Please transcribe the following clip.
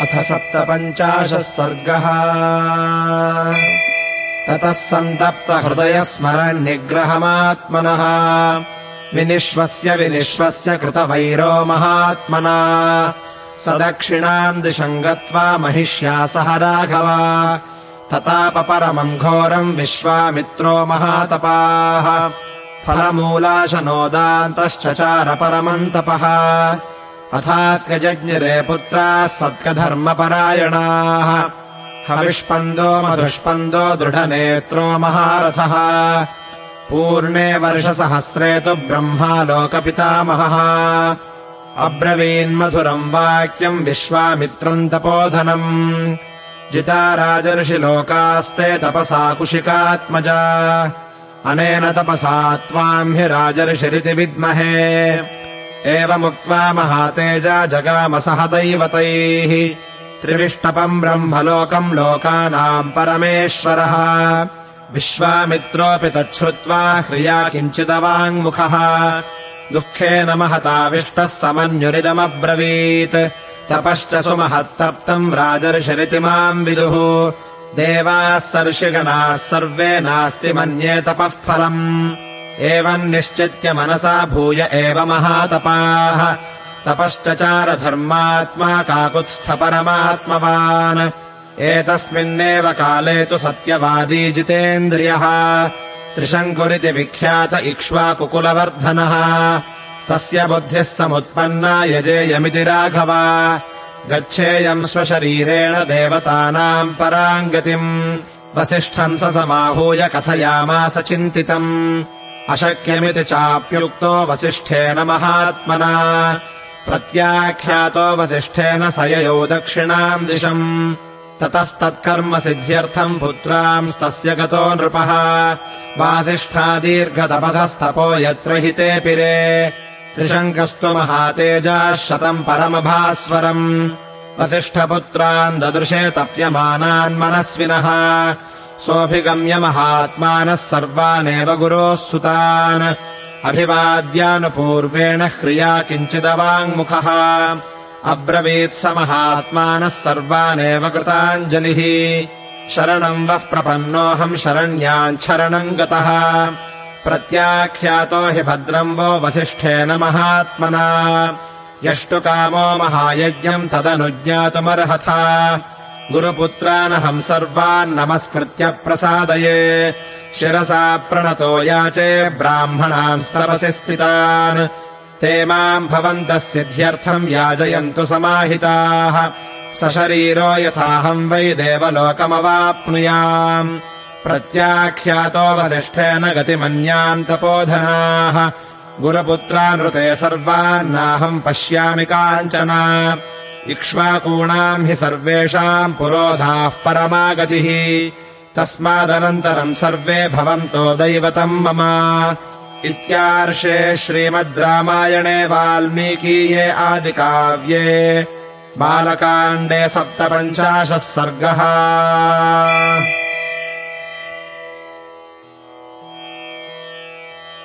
अथ सप्तपञ्चाशः सर्गः। ततः सन्तप्तहृदय स्मरन्निग्रहमात्मनः विनिश्वस्य विनिश्वस्य कृतवैरो महात्मना। स दक्षिणाम् दिशम् गत्वा महिष्या सह राघव। ततापरमम् घोरम् विश्वामित्रो महातपाः। फलमूलाशनोदान्तश्चचार परमम् तपः अथास्य जज्ञिरे पुत्राः सत्कधर्मपरायणाः। हविष्पन्दो मधुष्पन्दो दृढनेत्रो महारथः। पूर्णे वर्षसहस्रे तु ब्रह्मा लोकपितामहः अब्रवीन्मधुरम् वाक्यम् विश्वामित्रम् तपोधनम्। जिता राजर्षिलोकास्ते तपसा कुशिकात्मजा। अनेन तपसा त्वाम् हि राजर्षिरिति विद्महे एवमुक्त्वा महातेजा जगामसह दैवतैः त्रिविष्टपम् ब्रह्मलोकम् लोकानाम् परमेश्वरः। विश्वामित्रोऽपि तच्छ्रुत्वा ह्रिया किञ्चिदवाङ्मुखः। दुःखेन महताविष्टः समन्युरिदमब्रवीत्। तपश्च सुमहत्तप्तम् राजर्षिरिति माम् विदुः। देवाः सर्षिगणाः सर्वे नास्ति मन्ये तपः फलम् एवम् निश्चित्य मनसा भूय एव महातपाः। तपश्चचार धर्मात्मा काकुत्स्थपरमात्मवान्। एतस्मिन्नेव काले तु सत्यवादी जितेन्द्रियः। त्रिशङ्कुरिति विख्यात इक्ष्वाकुकुलवर्धनः। तस्य बुद्धिः समुत्पन्ना यजेयमिति राघव। गच्छेयम् स्वशरीरेण देवतानाम् पराम् गतिम् वसिष्ठम् स समाहूय कथयामास चिन्तितम् अशक्यमिति चाप्युक्तो वसिष्ठेन महात्मना। प्रत्याख्यातो वसिष्ठेन स ययौ दक्षिणाम् दिशम्। ततस्तत्कर्म सिद्ध्यर्थम् पुत्रांस्तस्य गतो नृपः। वासिष्ठा दीर्घतपसस्तपो यत्र हि ते पिरे। त्रिशङ्कस्तु महातेजाः शतम् परमभास्वरम्। वसिष्ठपुत्रान् ददृशे तप्यमानान् मनस्विनः सोऽभिगम्य महात्मानः सर्वानेव गुरोः सुतान्। अभिवाद्यानुपूर्वेण ह्रिया किञ्चिदवाङ्मुखः। अब्रवीत् स महात्मानः सर्वानेव कृताञ्जलिः। शरणम् वः प्रपन्नोऽहम् शरण्याच्छरणम् गतः। प्रत्याख्यातो हि भद्रम् वो वसिष्ठेन महात्मना। यष्टुकामो महायज्ञम् तदनुज्ञातुमर्हथा गुरुपुत्रानहम् सर्वान् नमस्कृत्य प्रसादये। शिरसा प्रणतो याचे ब्राह्मणांस्तपसि स्थितान्। ते माम् भवन्तः सिद्ध्यर्थम् याजयन्तु समाहिताः। सशरीरो यथाहम् वै देवलोकमवाप्नुयाम्। प्रत्याख्यातो वसिष्ठेन गतिमन्यान्तपोधनाः। गुरुपुत्रानृते सर्वान्नाहम् पश्यामि काञ्चन इक्ष्वाकूणाम् हि सर्वेषाम् पुरोधाः परमागतिः। तस्मादनन्तरम् सर्वे भवन्तो दैवतम् मम। इत्यार्षे श्रीमद् रामायणे वाल्मीकीये आदिकाव्ये। बालकाण्डे सप्तपञ्चाशः सर्गः